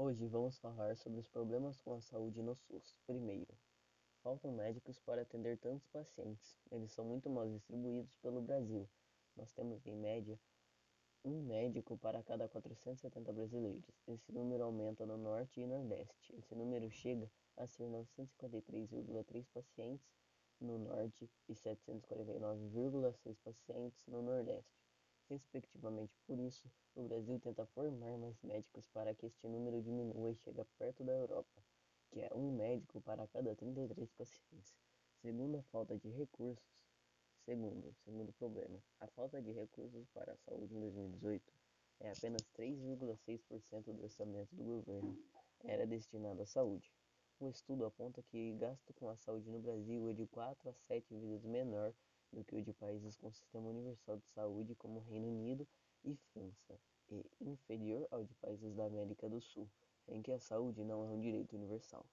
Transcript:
Hoje vamos falar sobre os problemas com a saúde no SUS. Primeiro, faltam médicos para atender tantos pacientes. Eles são muito mal distribuídos pelo Brasil. Nós temos, em média, um médico para cada 470 brasileiros. Esse número aumenta no Norte e Nordeste. Esse número chega a ser 953,3 pacientes no Norte e 749,6 pacientes no Nordeste respectivamente. Por isso, o Brasil tenta formar mais médicos para que este número diminua e chegue perto da Europa, que é um médico para cada 33 pacientes. Segundo a falta de recursos, segundo, segundo problema, a falta de recursos para a saúde em 2018 é apenas 3,6% do orçamento do governo era destinado à saúde. O estudo aponta que o gasto com a saúde no Brasil é de 4 a 7 vezes menor do que o de países com sistema universal de saúde como Reino Unido e França, e inferior ao de países da América do Sul, em que a saúde não é um direito universal.